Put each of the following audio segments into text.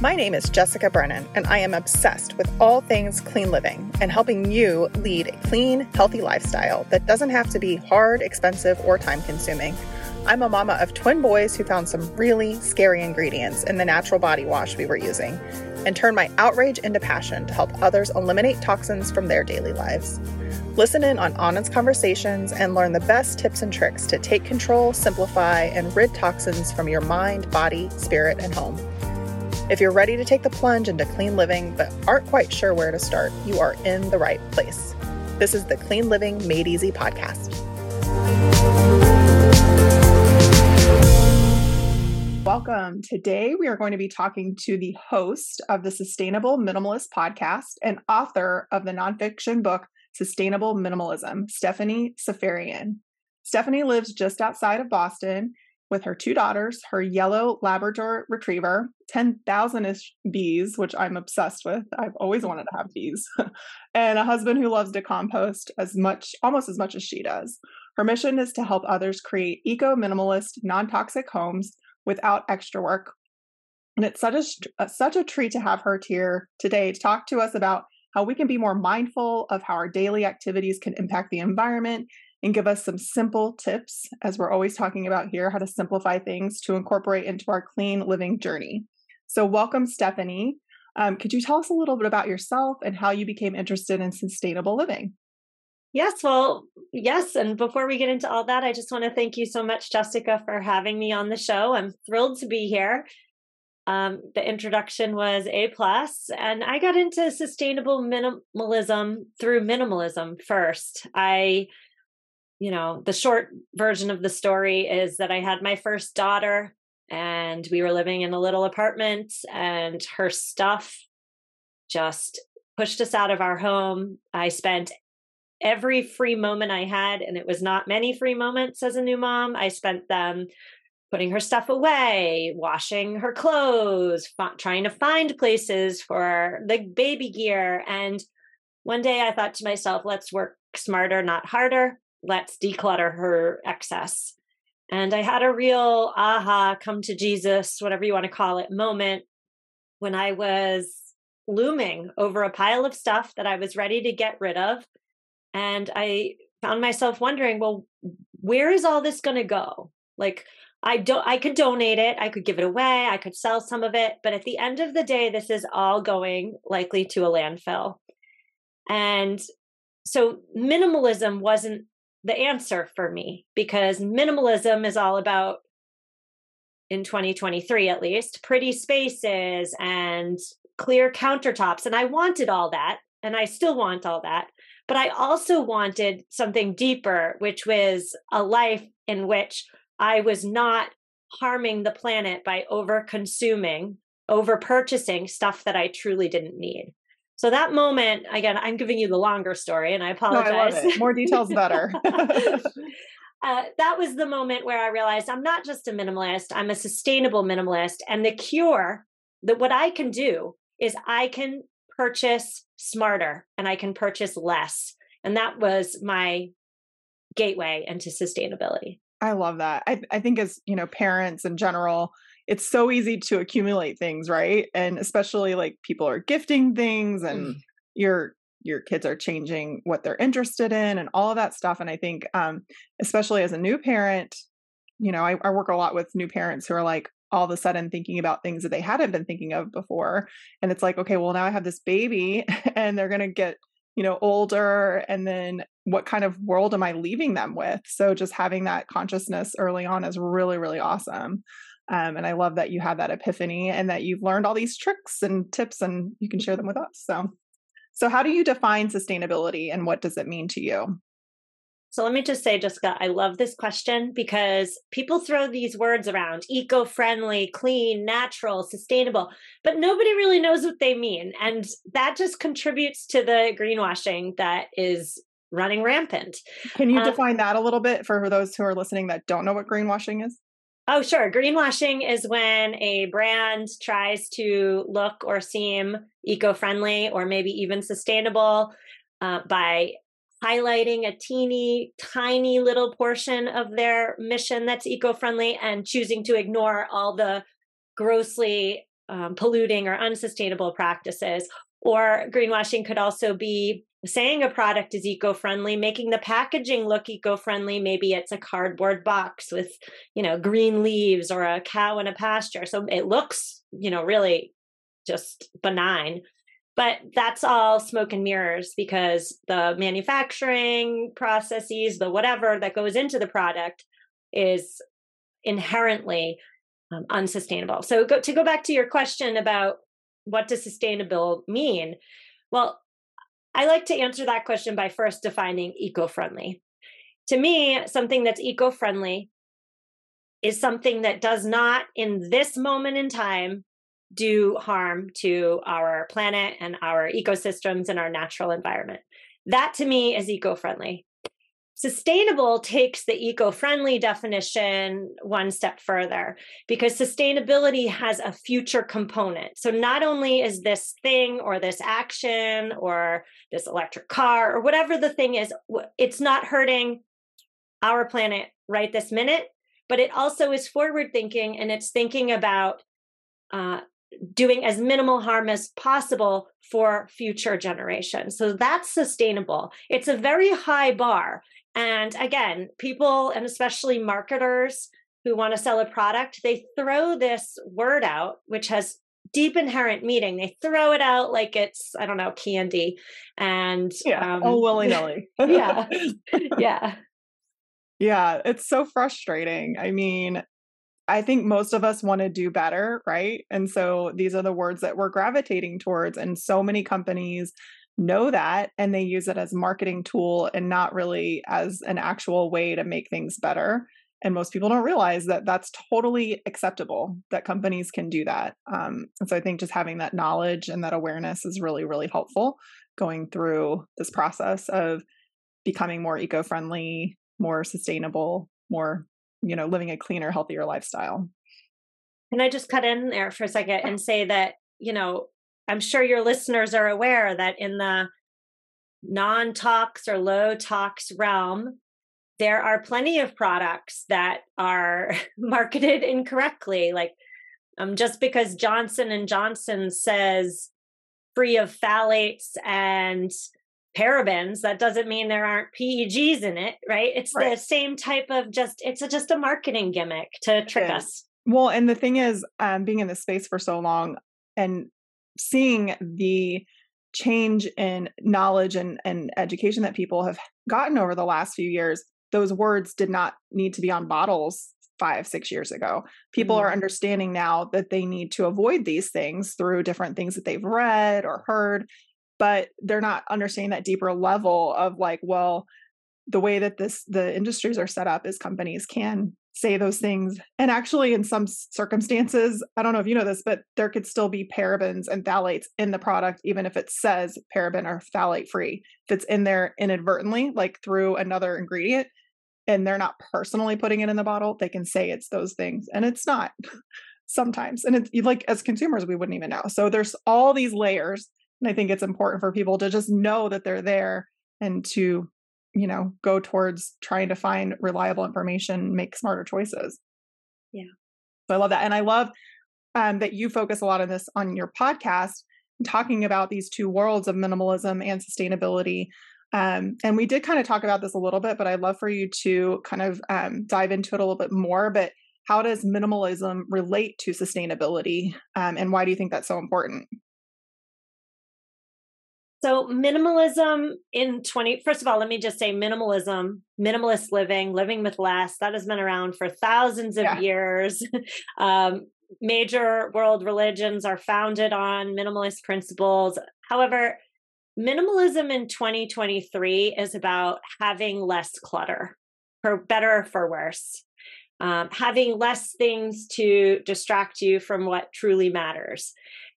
My name is Jessica Brennan, and I am obsessed with all things clean living and helping you lead a clean, healthy lifestyle that doesn't have to be hard, expensive, or time consuming. I'm a mama of twin boys who found some really scary ingredients in the natural body wash we were using and turned my outrage into passion to help others eliminate toxins from their daily lives. Listen in on honest conversations and learn the best tips and tricks to take control, simplify, and rid toxins from your mind, body, spirit, and home. If you're ready to take the plunge into clean living but aren't quite sure where to start, you are in the right place. This is the Clean Living Made Easy podcast. Welcome. Today, we are going to be talking to the host of the Sustainable Minimalist podcast and author of the nonfiction book Sustainable Minimalism, Stephanie Seferian. Stephanie lives just outside of Boston with her two daughters, her yellow Labrador retriever, 10,000 ish bees, which I'm obsessed with. I've always wanted to have bees, and a husband who loves to compost as much, almost as much as she does. Her mission is to help others create eco minimalist, non toxic homes without extra work. And it's such a, uh, such a treat to have her here today to talk to us about how we can be more mindful of how our daily activities can impact the environment and give us some simple tips, as we're always talking about here, how to simplify things to incorporate into our clean living journey. So, welcome, Stephanie. Um, could you tell us a little bit about yourself and how you became interested in sustainable living? Yes, well, yes. And before we get into all that, I just want to thank you so much, Jessica, for having me on the show. I'm thrilled to be here. Um, the introduction was A plus, and I got into sustainable minimalism through minimalism first. I you know, the short version of the story is that I had my first daughter and we were living in a little apartment and her stuff just pushed us out of our home. I spent every free moment I had, and it was not many free moments as a new mom. I spent them putting her stuff away, washing her clothes, trying to find places for the baby gear. And one day I thought to myself, let's work smarter, not harder let's declutter her excess. And I had a real aha, come to Jesus, whatever you want to call it, moment when I was looming over a pile of stuff that I was ready to get rid of. And I found myself wondering, well, where is all this going to go? Like, I don't I could donate it, I could give it away, I could sell some of it, but at the end of the day this is all going likely to a landfill. And so minimalism wasn't the answer for me because minimalism is all about in 2023 at least pretty spaces and clear countertops and I wanted all that and I still want all that but I also wanted something deeper which was a life in which I was not harming the planet by over consuming over purchasing stuff that I truly didn't need so that moment, again, I'm giving you the longer story, and I apologize. No, I More details better. uh, that was the moment where I realized I'm not just a minimalist; I'm a sustainable minimalist. And the cure, that what I can do is I can purchase smarter and I can purchase less, and that was my gateway into sustainability. I love that. I, I think as you know, parents in general, it's so easy to accumulate things, right? And especially like people are gifting things and mm. your your kids are changing what they're interested in and all of that stuff. And I think um, especially as a new parent, you know, I, I work a lot with new parents who are like all of a sudden thinking about things that they hadn't been thinking of before. And it's like, okay, well now I have this baby and they're gonna get you know older and then what kind of world am i leaving them with so just having that consciousness early on is really really awesome um, and I love that you had that epiphany and that you've learned all these tricks and tips and you can share them with us. So, so how do you define sustainability and what does it mean to you? So let me just say, Jessica, I love this question because people throw these words around eco friendly, clean, natural, sustainable, but nobody really knows what they mean. And that just contributes to the greenwashing that is running rampant. Can you uh, define that a little bit for those who are listening that don't know what greenwashing is? Oh, sure. Greenwashing is when a brand tries to look or seem eco friendly or maybe even sustainable uh, by highlighting a teeny tiny little portion of their mission that's eco friendly and choosing to ignore all the grossly um, polluting or unsustainable practices. Or greenwashing could also be saying a product is eco-friendly making the packaging look eco-friendly. Maybe it's a cardboard box with you know green leaves or a cow in a pasture. So it looks you know really just benign. But that's all smoke and mirrors because the manufacturing processes the whatever that goes into the product is inherently um, unsustainable. So go, to go back to your question about what does sustainable mean well I like to answer that question by first defining eco friendly. To me, something that's eco friendly is something that does not, in this moment in time, do harm to our planet and our ecosystems and our natural environment. That to me is eco friendly. Sustainable takes the eco friendly definition one step further because sustainability has a future component. So, not only is this thing or this action or this electric car or whatever the thing is, it's not hurting our planet right this minute, but it also is forward thinking and it's thinking about uh, doing as minimal harm as possible for future generations. So that's sustainable. It's a very high bar. And again, people and especially marketers who want to sell a product, they throw this word out, which has deep inherent meaning. They throw it out like it's, I don't know, candy. And yeah, um, oh, willy nilly. yeah. Yeah. Yeah. It's so frustrating. I mean, I think most of us want to do better, right? And so these are the words that we're gravitating towards. And so many companies know that and they use it as a marketing tool and not really as an actual way to make things better and most people don't realize that that's totally acceptable that companies can do that um, and so i think just having that knowledge and that awareness is really really helpful going through this process of becoming more eco-friendly more sustainable more you know living a cleaner healthier lifestyle. Can i just cut in there for a second and say that you know I'm sure your listeners are aware that in the non tox or low tox realm, there are plenty of products that are marketed incorrectly. Like um, just because Johnson and Johnson says free of phthalates and parabens, that doesn't mean there aren't PEGs in it, right? It's right. the same type of just it's a, just a marketing gimmick to trick us. Well, and the thing is, um, being in this space for so long and seeing the change in knowledge and, and education that people have gotten over the last few years, those words did not need to be on bottles five, six years ago. People mm-hmm. are understanding now that they need to avoid these things through different things that they've read or heard, but they're not understanding that deeper level of like, well, the way that this the industries are set up is companies can say those things. And actually, in some circumstances, I don't know if you know this, but there could still be parabens and phthalates in the product, even if it says paraben or phthalate free. It's in there inadvertently, like through another ingredient, and they're not personally putting it in the bottle, they can say it's those things. And it's not sometimes. And it's like as consumers, we wouldn't even know. So there's all these layers. And I think it's important for people to just know that they're there and to you know go towards trying to find reliable information make smarter choices. Yeah. So i love that and i love um, that you focus a lot on this on your podcast talking about these two worlds of minimalism and sustainability um, and we did kind of talk about this a little bit but i'd love for you to kind of um, dive into it a little bit more but how does minimalism relate to sustainability um, and why do you think that's so important so minimalism in 20 first of all let me just say minimalism minimalist living living with less that has been around for thousands of yeah. years. Um, major world religions are founded on minimalist principles. However minimalism in 2023 is about having less clutter for better or for worse. Um, having less things to distract you from what truly matters.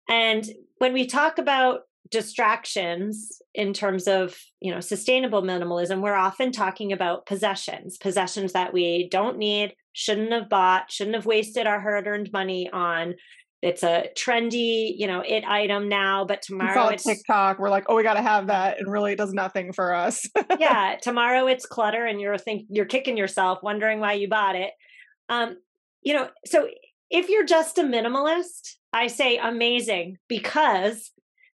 And when we talk about distractions in terms of you know sustainable minimalism we're often talking about possessions possessions that we don't need shouldn't have bought shouldn't have wasted our hard-earned money on. It's a trendy you know it item now but tomorrow it's, it's tiktok we're like oh we got to have that and really it does nothing for us. Yeah tomorrow it's clutter and you're think you're kicking yourself wondering why you bought it. Um you know so if you're just a minimalist, I say amazing because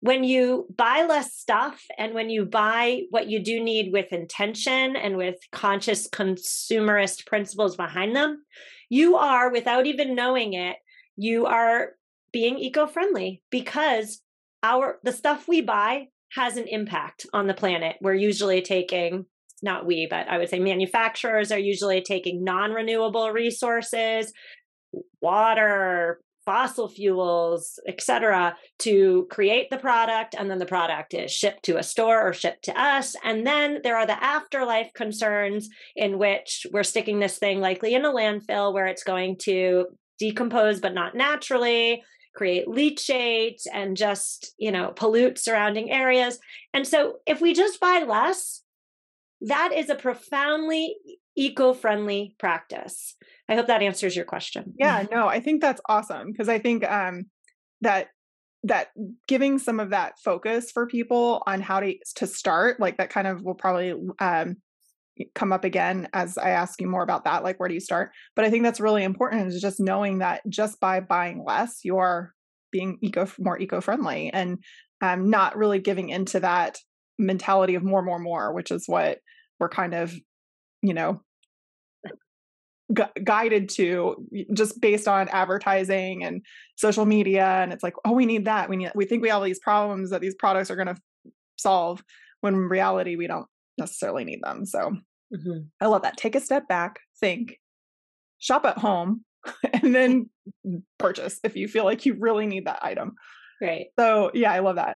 when you buy less stuff and when you buy what you do need with intention and with conscious consumerist principles behind them, you are, without even knowing it, you are being eco-friendly because our the stuff we buy has an impact on the planet. We're usually taking not we, but I would say manufacturers are usually taking non-renewable resources, water, fossil fuels, etc., to create the product, and then the product is shipped to a store or shipped to us. And then there are the afterlife concerns in which we're sticking this thing likely in a landfill where it's going to decompose but not naturally create leachate and just you know pollute surrounding areas and so if we just buy less that is a profoundly eco-friendly practice i hope that answers your question. Yeah no i think that's awesome because i think um that that giving some of that focus for people on how to to start like that kind of will probably um come up again as i ask you more about that like where do you start? But i think that's really important is just knowing that just by buying less you're being eco more eco-friendly and um, not really giving into that mentality of more more more which is what we're kind of you know gu- guided to just based on advertising and social media and it's like oh we need that. We need we think we have all these problems that these products are going to solve when in reality we don't necessarily need them so mm-hmm. i love that. Take a step back think shop at home and then purchase if you feel like you really need that item. Right. So yeah i love that.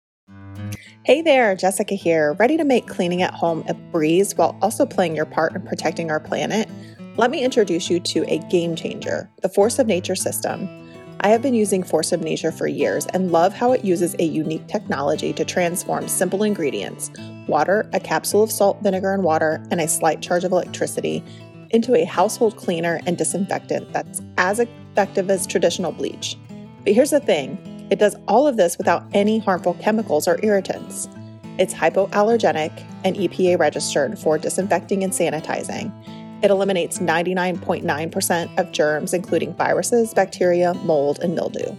Hey there, Jessica here, ready to make cleaning at home a breeze while also playing your part in protecting our planet? Let me introduce you to a game changer, the Force of Nature system. I have been using Force of Nature for years and love how it uses a unique technology to transform simple ingredients water, a capsule of salt, vinegar, and water, and a slight charge of electricity into a household cleaner and disinfectant that's as effective as traditional bleach. But here's the thing it does all of this without any harmful chemicals or irritants. It's hypoallergenic and EPA registered for disinfecting and sanitizing. It eliminates 99.9% of germs, including viruses, bacteria, mold, and mildew.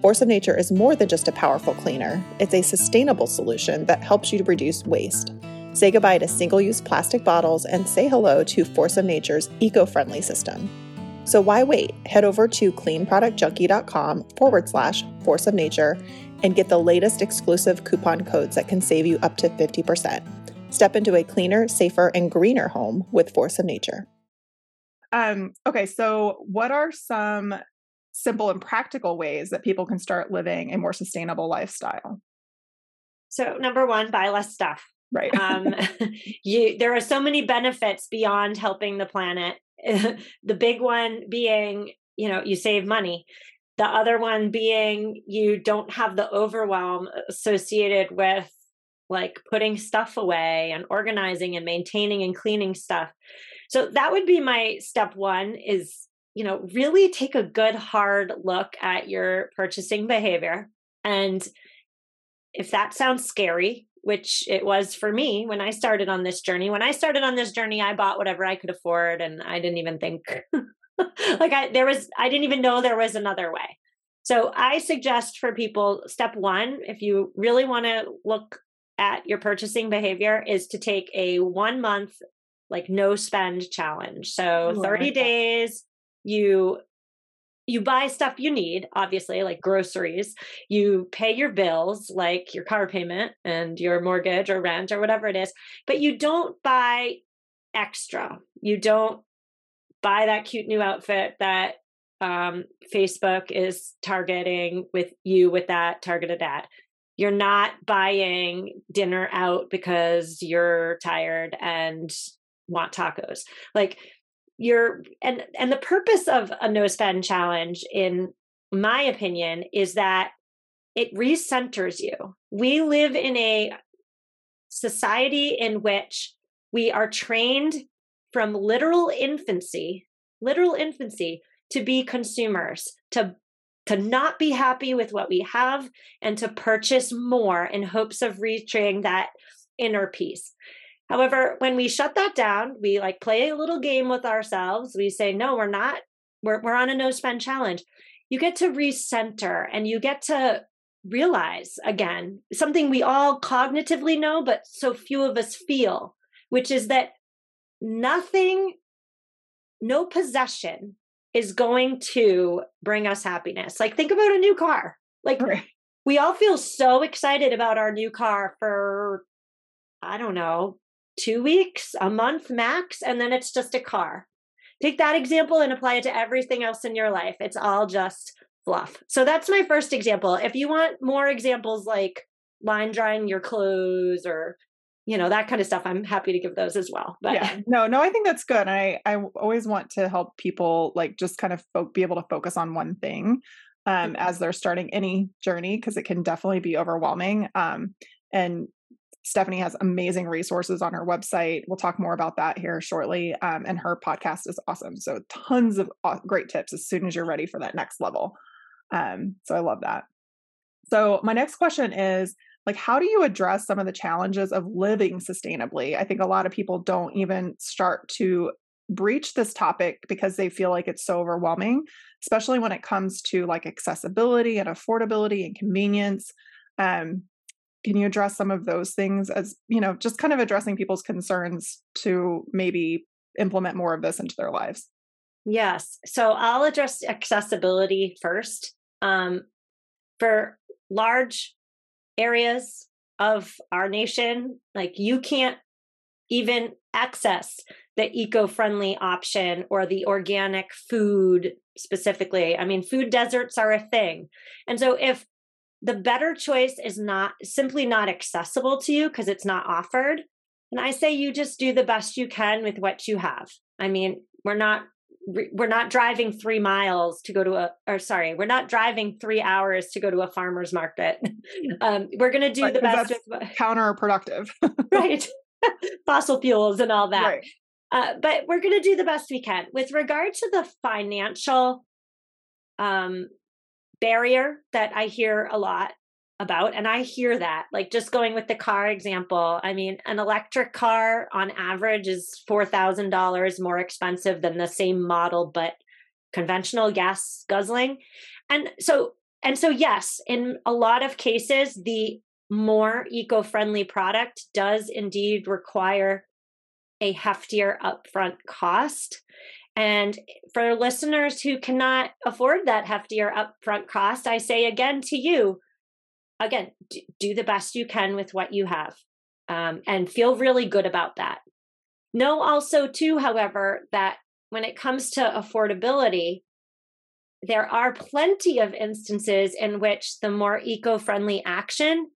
Force of Nature is more than just a powerful cleaner, it's a sustainable solution that helps you to reduce waste. Say goodbye to single use plastic bottles and say hello to Force of Nature's eco friendly system. So why wait? Head over to cleanproductjunkie.com forward slash force of nature and get the latest exclusive coupon codes that can save you up to 50%. Step into a cleaner, safer, and greener home with Force of Nature. Um, okay, so what are some simple and practical ways that people can start living a more sustainable lifestyle? So, number one, buy less stuff. Right. um, you, there are so many benefits beyond helping the planet the big one being, you know, you save money. The other one being you don't have the overwhelm associated with like putting stuff away and organizing and maintaining and cleaning stuff. So that would be my step 1 is, you know, really take a good hard look at your purchasing behavior and if that sounds scary, which it was for me when I started on this journey. When I started on this journey, I bought whatever I could afford and I didn't even think like I there was I didn't even know there was another way. So I suggest for people step 1 if you really want to look at your purchasing behavior is to take a 1 month like no spend challenge. So Ooh, 30 days you you buy stuff you need, obviously, like groceries. You pay your bills, like your car payment and your mortgage or rent or whatever it is, but you don't buy extra. You don't buy that cute new outfit that um, Facebook is targeting with you with that targeted ad. You're not buying dinner out because you're tired and want tacos. Like you're and and the purpose of a no spend challenge in my opinion is that it recenters you we live in a society in which we are trained from literal infancy literal infancy to be consumers to to not be happy with what we have and to purchase more in hopes of reaching that inner peace However, when we shut that down, we like play a little game with ourselves. We say, no, we're not we're, we're on a no spend challenge you get to recenter and you get to realize again something we all cognitively know but so few of us feel which is that nothing no possession is going to bring us happiness like think about a new car like right. we all feel so excited about our new car for i don't know 2 weeks a month max and then it's just a car take that example and apply it to everything else in your life it's all just fluff. So that's my first example. If you want more examples like line drying your clothes or you know that kind of stuff i'm happy to give those as well but yeah no no i think that's good i i always want to help people like just kind of fo- be able to focus on one thing um, mm-hmm. as they're starting any journey because it can definitely be overwhelming um, and stephanie has amazing resources on her website we'll talk more about that here shortly um, and her podcast is awesome so tons of great tips as soon as you're ready for that next level um, so I love that. So my next question is like how do you address some of the challenges of living sustainably? I think a lot of people don't even start to breach this topic because they feel like it's so overwhelming, especially when it comes to like accessibility and affordability and convenience. Um, can you address some of those things as you know just kind of addressing people's concerns to maybe implement more of this into their lives yes so i'll address accessibility first um, for large areas of our nation, like you can't even access the eco-friendly option or the organic food specifically. I mean, food deserts are a thing. And so if the better choice is not simply not accessible to you because it's not offered, and I say you just do the best you can with what you have. I mean, we're not we're not driving three miles to go to a or sorry we're not driving three hours to go to a farmer's market. Um, we're going to do right, the best with, counterproductive. Right. Fossil fuels and all that. Right. uh, but we're going to do the best we can. With regard to the financial um, barrier that i hear a lot about and i hear that like just going with the car example i mean an electric car on average is $4000 more expensive than the same model but conventional gas guzzling. And so and so yes in a lot of cases the more eco-friendly product does indeed require a heftier upfront cost. And for listeners who cannot afford that heftier upfront cost, I say again to you again, do the best you can with what you have um, and feel really good about that. Know also, too, however, that when it comes to affordability, there are plenty of instances in which the more eco friendly action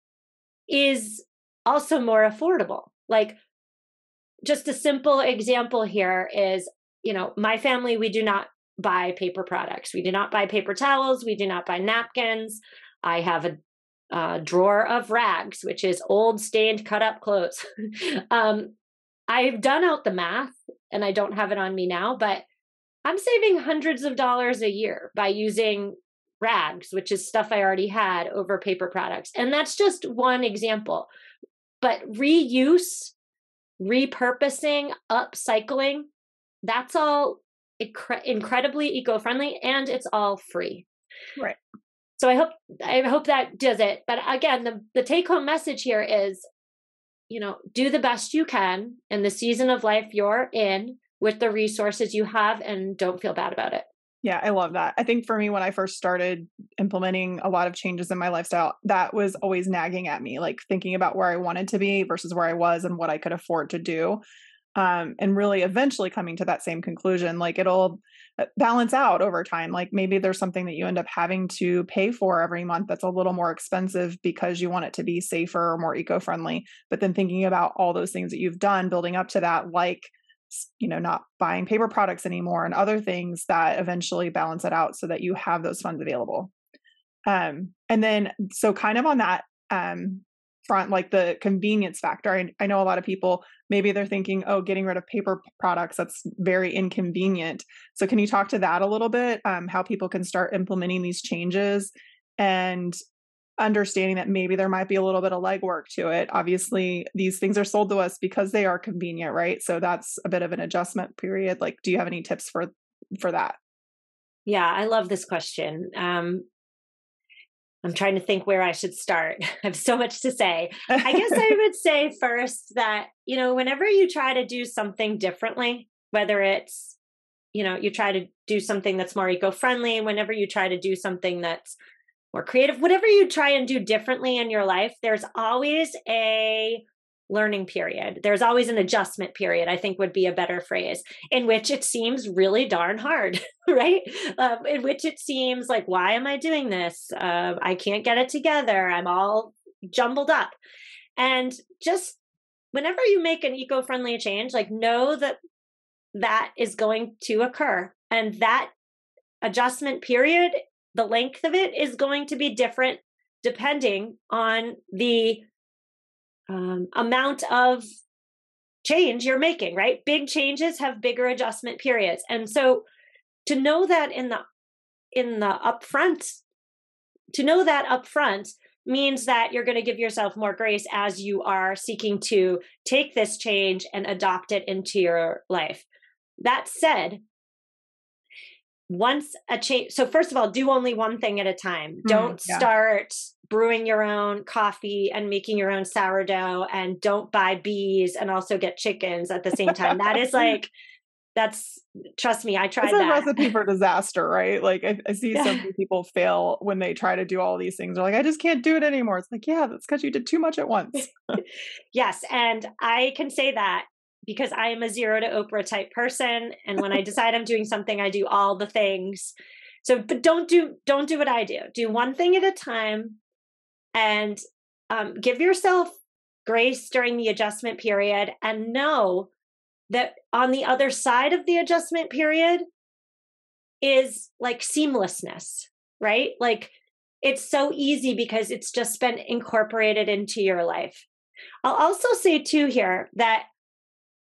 is also more affordable. Like, just a simple example here is you know, my family, we do not buy paper products. We do not buy paper towels. We do not buy napkins. I have a uh, drawer of rags, which is old, stained, cut up clothes. um, I've done out the math and I don't have it on me now, but I'm saving hundreds of dollars a year by using rags, which is stuff I already had over paper products. And that's just one example. But reuse, repurposing, upcycling, that's all incre- incredibly eco friendly and it's all free. Right so i hope i hope that does it. But again the, the take home message here is you know do the best you can in the season of life you're in with the resources you have and don't feel bad about it. Yeah, I love that. I think for me, when I first started implementing a lot of changes in my lifestyle, that was always nagging at me, like thinking about where I wanted to be versus where I was and what I could afford to do um, and really eventually coming to that same conclusion like it'll uh, balance out over time. Like maybe there's something that you end up having to pay for every month that's a little more expensive because you want it to be safer or more eco-friendly but then thinking about all those things that you've done building up to that like you know not buying paper products anymore and other things that eventually balance it out so that you have those funds available. Um, and then so kind of on that um, front like the convenience factor I, I know a lot of people maybe they're thinking oh getting rid of paper products that's very inconvenient. So can you talk to that a little bit um, how people can start implementing these changes and understanding that maybe there might be a little bit of legwork to it? Obviously these things are sold to us because they are convenient right? So that's a bit of an adjustment period. Like do you have any tips for for that? Yeah, I love this question. Um, I'm trying to think where I should start. I have so much to say. I guess I would say first that, you know, whenever you try to do something differently, whether it's, you know, you try to do something that's more eco friendly, whenever you try to do something that's more creative, whatever you try and do differently in your life, there's always a learning period. There's always an adjustment period, I think would be a better phrase, in which it seems really darn hard, right? Um, in which it seems like, why am I doing this? Uh, I can't get it together. I'm all jumbled up. And just whenever you make an eco friendly change, like know that that is going to occur. And that adjustment period, the length of it is going to be different depending on the um, amount of change you're making, right? Big changes have bigger adjustment periods. And so to know that in the in the upfront, to know that upfront means that you're going to give yourself more grace as you are seeking to take this change and adopt it into your life. That said, once a change so first of all do only one thing at a time mm, don't yeah. start brewing your own coffee and making your own sourdough and don't buy bees and also get chickens at the same time that is like that's trust me i tried it's a that recipe for disaster right like i, I see so many people fail when they try to do all these things they're like i just can't do it anymore it's like yeah that's because you did too much at once yes and i can say that because I am a zero to Oprah type person. And when I decide I'm doing something, I do all the things. So, but don't do don't do what I do. Do one thing at a time, and um, give yourself grace during the adjustment period, and know that on the other side of the adjustment period is like seamlessness, right? Like it's so easy because it's just been incorporated into your life. I'll also say too here that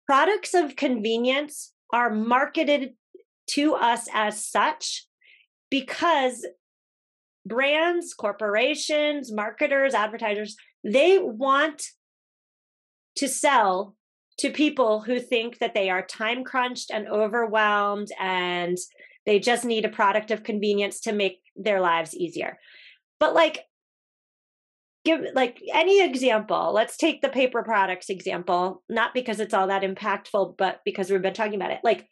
products of convenience are marketed to us as such because brands, corporations, marketers, advertisers, they want to sell to people who think that they are time crunched and overwhelmed and they just need a product of convenience to make their lives easier. But like give like any example let's take the paper products example not because it's all that impactful but because we've been talking about it like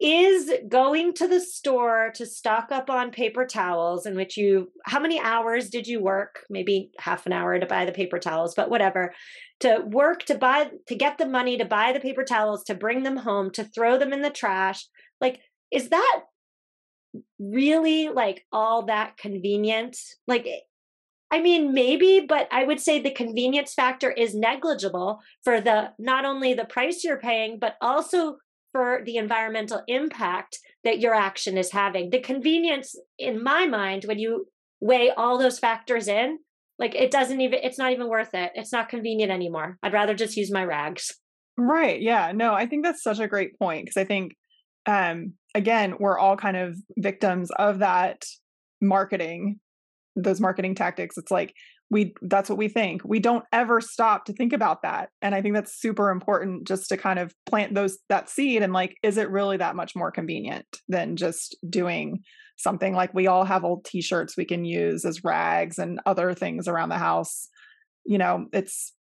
is going to the store to stock up on paper towels in which you how many hours did you work? Maybe half an hour to buy the paper towels but whatever. To work to buy to get the money to buy the paper towels to bring them home to throw them in the trash. Like is that really like all that convenient? Like eh, I mean, maybe, but I would say the convenience factor is negligible for the not only the price you're paying, but also for the environmental impact that your action is having. The convenience, in my mind, when you weigh all those factors in, like it doesn't even, it's not even worth it. It's not convenient anymore. I'd rather just use my rags. Right. Yeah. No, I think that's such a great point because I think, um, again, we're all kind of victims of that marketing those marketing tactics it's like we that's what we think. We don't ever stop to think about that and i think that's super important just to kind of plant those that seed and like is it really that much more convenient than just doing something? Like we all have old t-shirts we can use as rags and other things around the house. You know it's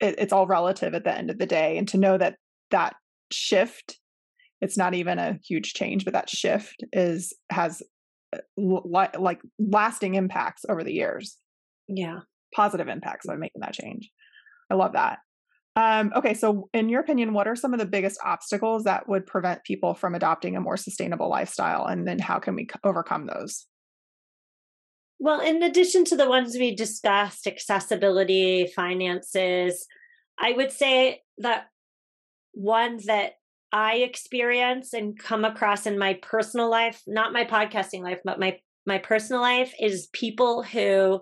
it, it's all relative at the end of the day and to know that that shift it's not even a huge change but that shift is has uh, li- like lasting impacts over the years. Yeah. Positive impacts of making that change. I love that. Um, okay, so in your opinion, what are some of the biggest obstacles that would prevent people from adopting a more sustainable lifestyle? And then how can we overcome those? Well, in addition to the ones we discussed, accessibility, finances, I would say that one that I experience and come across in my personal life, not my podcasting life, but my my personal life is people who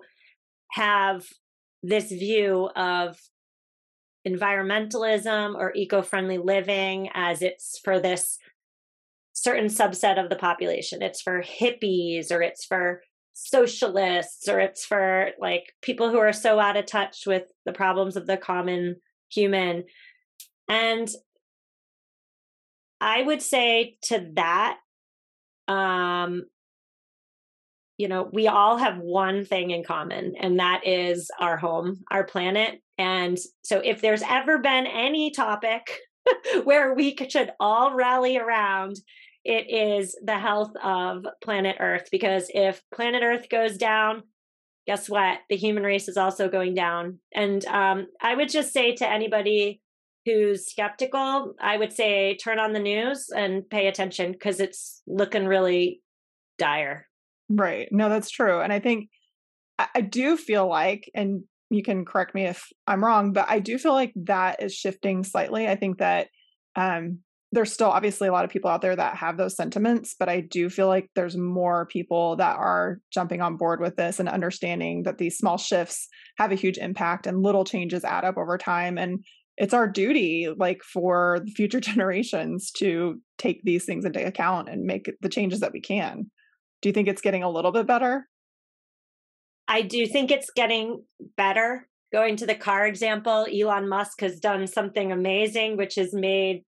have this view of environmentalism or eco-friendly living as it's for this certain subset of the population. It's for hippies or it's for socialists or it's for like people who are so out of touch with the problems of the common human. And I would say to that um, you know, we all have one thing in common, and that is our home, our planet. And so, if there's ever been any topic where we should all rally around, it is the health of planet Earth. Because if planet Earth goes down, guess what? The human race is also going down. And um, I would just say to anybody who's skeptical, I would say turn on the news and pay attention because it's looking really dire. Right. No, that's true. And I think I, do feel like, and you can correct me if I'm wrong, but I do feel like that is shifting slightly. I think that um, there's still obviously a lot of people out there that have those sentiments, but I do feel like there's more people that are jumping on board with this and understanding that these small shifts have a huge impact and little changes add up over time. And it's our duty, like for future generations, to take these things into account and make the changes that we can. Do you think it's getting a little bit better? I do think it's getting better. Going to the car example, Elon Musk has done something amazing, which has made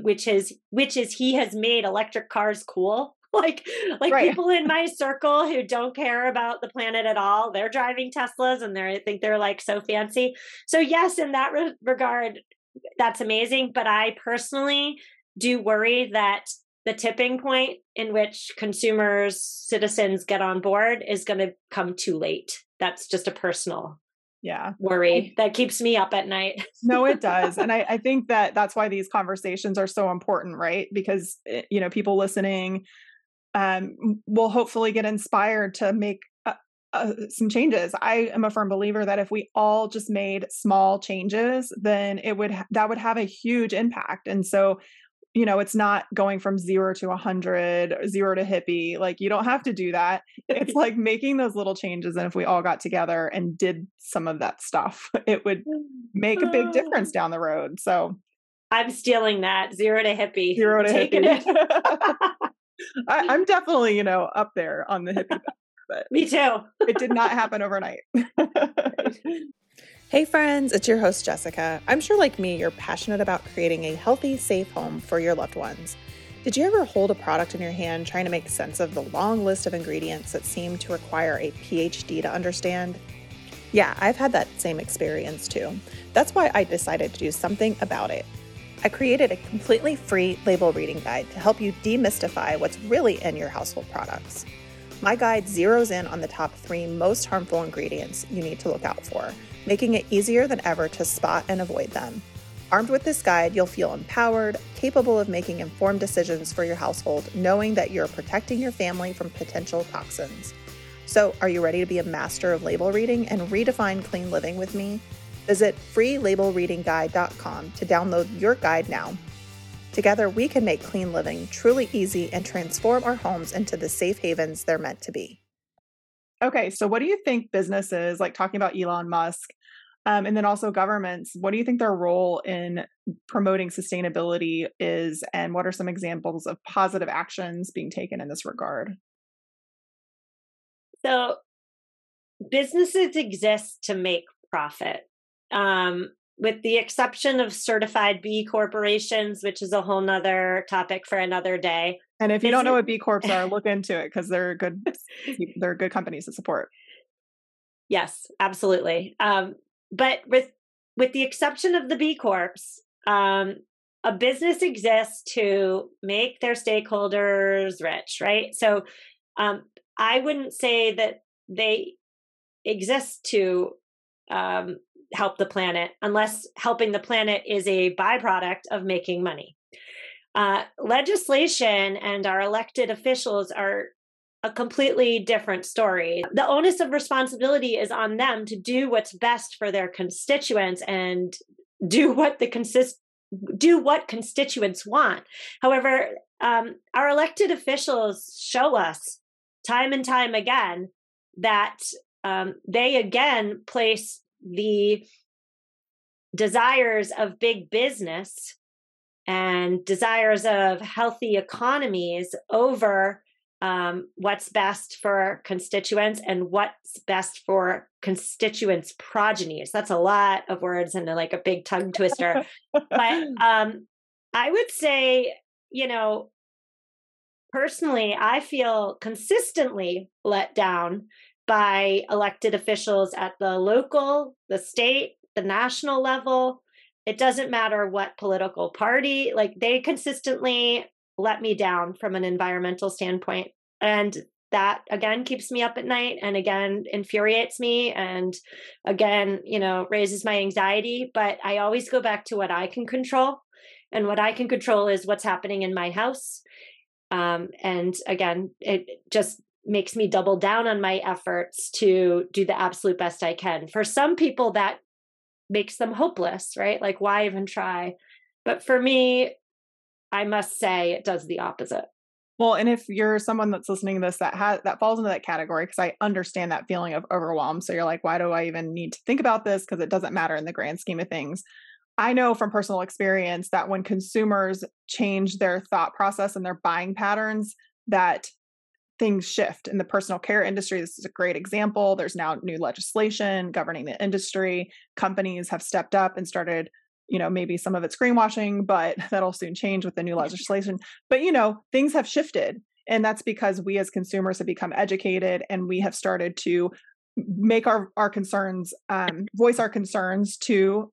which is which is he has made electric cars cool like like right. people in my circle who don't care about the planet at all they're driving teslas and they think they're like so fancy so yes in that re- regard that's amazing but i personally do worry that the tipping point in which consumers citizens get on board is going to come too late. That's just a personal yeah. worry that keeps me up at night. No it does. And I, I think that that's why these conversations are so important right? Because eh, you know people listening um, will hopefully get inspired to make uh, uh, some changes. I am a firm believer that if we all just made small changes, then it would ha- that would have a huge impact. And so you know it's not going from zero to a hundred zero to hippie like you don't have to do that. It's like making those little changes and if we all got together and did some of that stuff it would make a big difference down the road so i'm stealing that zero to hippie zero to taking hippie. it. I, am definitely you know up there on the hippie but me too. it did not happen overnight Hey, friends, it's your host, Jessica. I'm sure, like me, you're passionate about creating a healthy, safe home for your loved ones. Did you ever hold a product in your hand trying to make sense of the long list of ingredients that seem to require a PhD to understand? Yeah, I've had that same experience too. That's why I decided to do something about it. I created a completely free label reading guide to help you demystify what's really in your household products. My guide zeroes in on the top three most harmful ingredients you need to look out for making it easier than ever to spot and avoid them. Armed with this guide, you'll feel empowered, capable of making informed decisions for your household, knowing that you're protecting your family from potential toxins. So, are you ready to be a master of label reading and redefine clean living with me? Visit freelabelreadingguide.com to download your guide now. Together, we can make clean living truly easy and transform our homes into the safe havens they're meant to be. Okay, so what do you think businesses, like talking about Elon Musk, um, and then also governments, what do you think their role in promoting sustainability is, and what are some examples of positive actions being taken in this regard? So, businesses exist to make profit. Um, with the exception of certified B corporations, which is a whole nother topic for another day. And if you don't know what B Corps are, look into it because they're good they're good companies to support. Yes, absolutely. Um, but with with the exception of the B Corps, um, a business exists to make their stakeholders rich, right? So um, I wouldn't say that they exist to um, help the planet unless helping the planet is a byproduct of making money. Uh, legislation and our elected officials are a completely different story. The onus of responsibility is on them to do what's best for their constituents and do what the consist do what constituents want. However, um, our elected officials show us time and time again that um, they again place the desires of big business and desires of healthy economies over um, what's best for constituents and what's best for constituents' progenies. That's a lot of words and like a big tongue twister. but um, I would say, you know, personally, I feel consistently let down by elected officials at the local, the state, the national level. It doesn't matter what political party, like they consistently let me down from an environmental standpoint. And that again keeps me up at night and again infuriates me and again, you know, raises my anxiety. But I always go back to what I can control. And what I can control is what's happening in my house. Um, and again, it just makes me double down on my efforts to do the absolute best I can. For some people, that makes them hopeless, right? Like, why even try? But for me, I must say it does the opposite. Well, and if you're someone that's listening to this that has that falls into that category, because I understand that feeling of overwhelm. So you're like, why do I even need to think about this? Because it doesn't matter in the grand scheme of things. I know from personal experience that when consumers change their thought process and their buying patterns, that things shift in the personal care industry. This is a great example. There's now new legislation governing the industry. Companies have stepped up and started, you know, maybe some of it's greenwashing, but that'll soon change with the new legislation. But, you know, things have shifted. And that's because we as consumers have become educated and we have started to make our, our concerns, um, voice our concerns to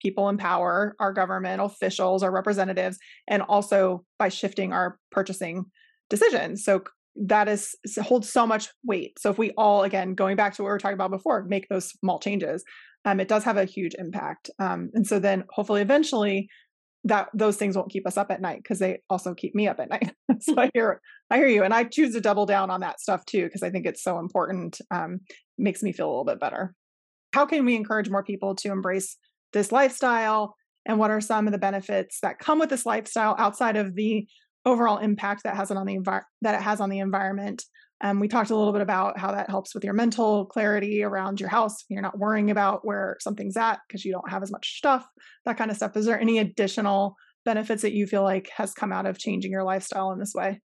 people in power, our government officials, our representatives, and also by shifting our purchasing decisions. So that is holds so much weight. So if we all, again, going back to what we were talking about before, make those small changes, um, it does have a huge impact. Um, and so then hopefully eventually that those things won't keep us up at night because they also keep me up at night. so I hear I hear you, and I choose to double down on that stuff too because I think it's so important. Um, makes me feel a little bit better. How can we encourage more people to embrace this lifestyle? And what are some of the benefits that come with this lifestyle outside of the overall impact that has it on the envi- that it has on the environment. Um, we talked a little bit about how that helps with your mental clarity around your house. You're not worrying about where something's at because you don't have as much stuff, that kind of stuff. Is there any additional benefits that you feel like has come out of changing your lifestyle in this way?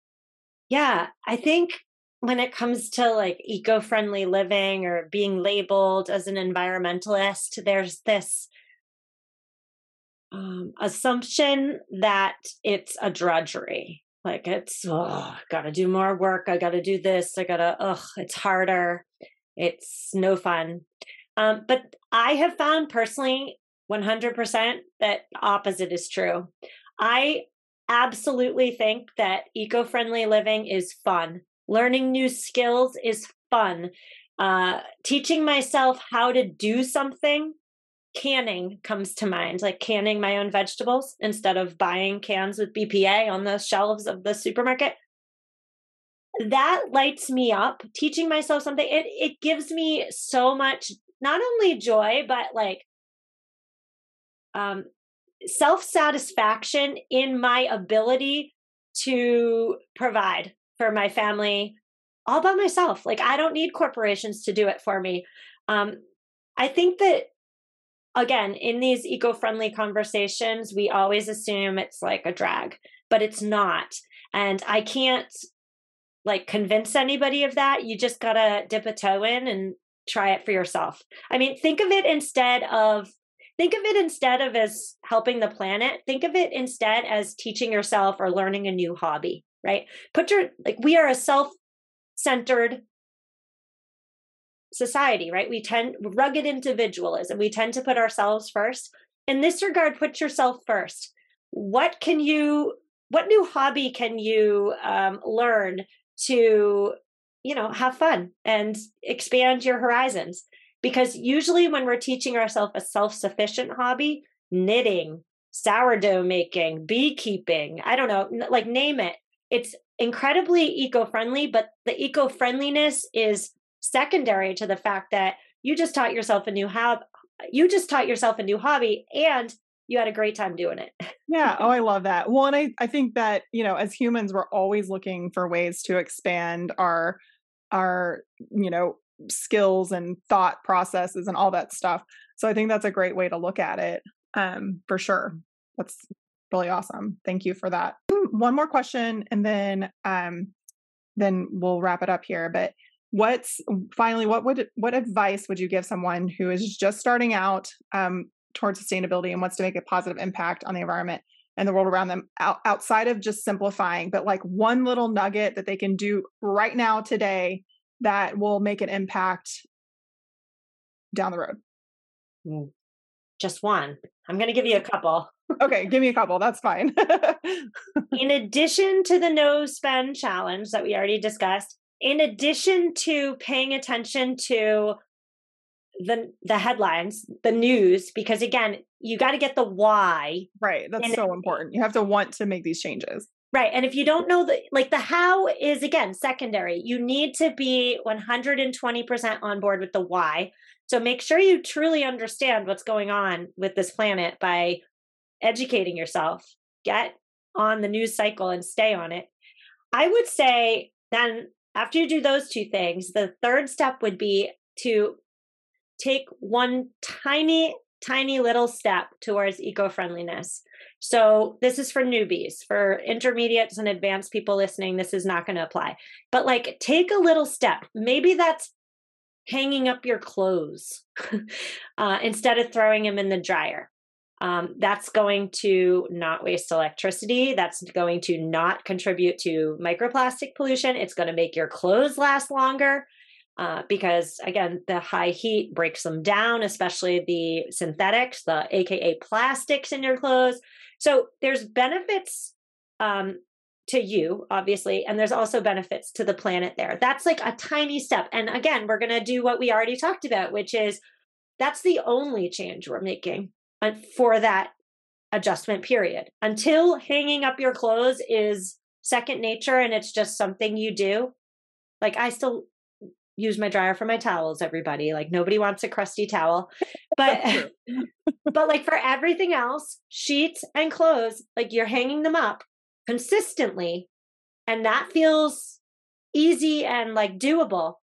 Yeah, I think when it comes to like eco-friendly living or being labeled as an environmentalist, there's this um, assumption that it's a drudgery. Like it's, oh, got to do more work. I got to do this. I got to, ugh, it's harder. It's no fun. Um, but I have found personally 100% that opposite is true. I absolutely think that eco friendly living is fun. Learning new skills is fun. Uh, teaching myself how to do something canning comes to mind, like canning my own vegetables instead of buying cans with BPA on the shelves of the supermarket. That lights me up. Teaching myself something, it it gives me so much not only joy, but like um self-satisfaction in my ability to provide for my family all by myself. Like I don't need corporations to do it for me. Um, I think that again, in these eco friendly conversations, we always assume it's like a drag, but it's not. And I can't like convince anybody of that. You just got to dip a toe in and try it for yourself. I mean, think of it instead of think of it instead of as helping the planet think of it instead as teaching yourself or learning a new hobby right put your like we are a self-centered society, right? We tend rugged individualism. We tend to put ourselves first. In this regard, put yourself first. What can you? What new hobby can you um, learn to, you know, have fun and expand your horizons? Because usually, when we're teaching ourselves a self-sufficient hobby, knitting, sourdough making, beekeeping, I don't know, like name it. It's incredibly eco-friendly, but the eco-friendliness is secondary to the fact that you just taught yourself a new hobby you just taught yourself a new hobby and you had a great time doing it. yeah. Oh, I love that. Well, and I, I think that, you know, as humans, we're always looking for ways to expand our, our, you know, skills and thought processes and all that stuff. So I think that's a great way to look at it. Um, for sure. That's really awesome. Thank you for that. One more question and then, um, then we'll wrap it up here. But what's finally what would what advice would you give someone who is just starting out um, towards sustainability and wants to make a positive impact on the environment and the world around them out, outside of just simplifying, but like one little nugget that they can do right now today that will make an impact down the road? Mm. Just one. I'm going to give you a couple. okay, give me a couple. That's fine. in addition to the no spend challenge that we already discussed, in addition to paying attention to the the headlines, the news, because again, you got to get the why. Right. That's so important. You have to want to make these changes. Right. And if you don't know the like the how is again secondary. You need to be 120% on board with the why. So make sure you truly understand what's going on with this planet by educating yourself. Get on the news cycle and stay on it. I would say then after you do those two things, the third step would be to take one tiny tiny little step towards eco friendliness. So, this is for newbies, for intermediates and advanced people listening, this is not going to apply. But like, take a little step. Maybe that's hanging up your clothes uh, instead of throwing them in the dryer. Um, that's going to not waste electricity. That's going to not contribute to microplastic pollution. It's going to make your clothes last longer uh, because again the high heat breaks them down especially the synthetics the aka plastics in your clothes so there's benefits um, to you obviously and there's also benefits to the planet there that's like a tiny step and again we're going to do what we already talked about which is that's the only change we're making for that adjustment period. Until hanging up your clothes is second nature and it's just something you do like i still use my dryer for my towels everybody. Like nobody wants a crusty towel. But but like for everything else sheets and clothes like you're hanging them up consistently and that feels easy and like doable.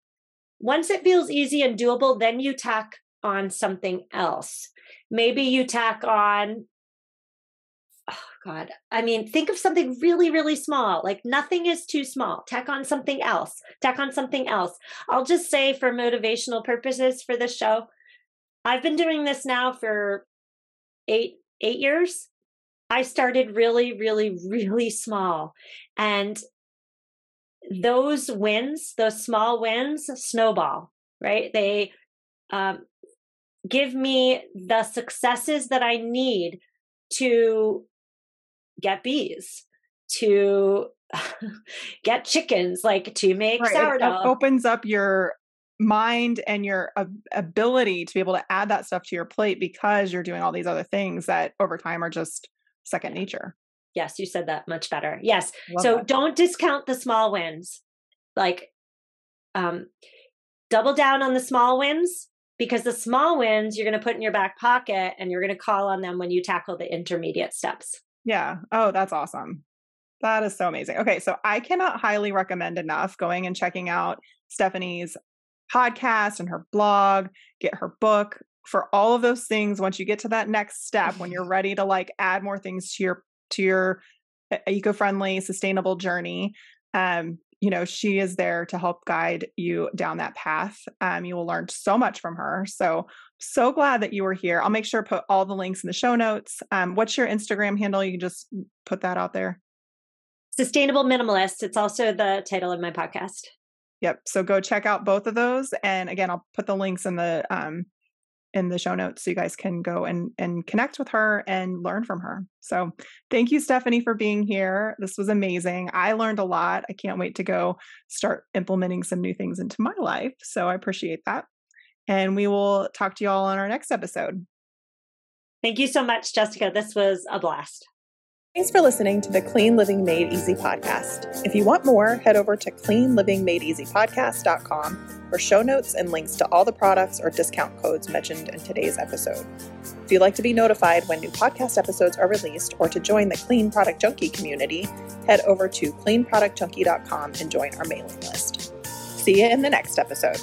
Once it feels easy and doable then you tack on something else maybe you tack on God. I mean, think of something really, really small. Like nothing is too small. Tack on something else. Tack on something else. I'll just say for motivational purposes for this show, I've been doing this now for eight eight years. I started really, really, really small. And those wins, those small wins, snowball, right? They um, give me the successes that I need to get bees, to get chickens, like to make right. sourdough. It opens up your mind and your ability to be able to add that stuff to your plate because you're doing all these other things that over time are just second nature. Yes, you said that much better. Yes. Love so that. don't discount the small wins. Like um double down on the small wins because the small wins you're going to put in your back pocket and you're going to call on them when you tackle the intermediate steps. Yeah. Oh, that's awesome. That is so amazing. Okay, so I cannot highly recommend enough going and checking out Stephanie's podcast and her blog, get her book for all of those things once you get to that next step when you're ready to like add more things to your to your eco-friendly sustainable journey um you know she is there to help guide you down that path um you will learn so much from her so so glad that you were here. I'll make sure to put all the links in the show notes. Um, what's your Instagram handle? You can just put that out there. Sustainable Minimalist. It's also the title of my podcast. Yep. So go check out both of those. And again, I'll put the links in the um, in the show notes so you guys can go and and connect with her and learn from her. So thank you, Stephanie, for being here. This was amazing. I learned a lot. I can't wait to go start implementing some new things into my life. So I appreciate that. And we will talk to you all on our next episode. Thank you so much, Jessica. This was a blast. Thanks for listening to the Clean Living Made Easy podcast. If you want more, head over to cleanlivingmadeeasypodcast.com for show notes and links to all the products or discount codes mentioned in today's episode. If you'd like to be notified when new podcast episodes are released or to join the Clean Product Junkie community, head over to cleanproductjunkie.com and join our mailing list. See you in the next episode.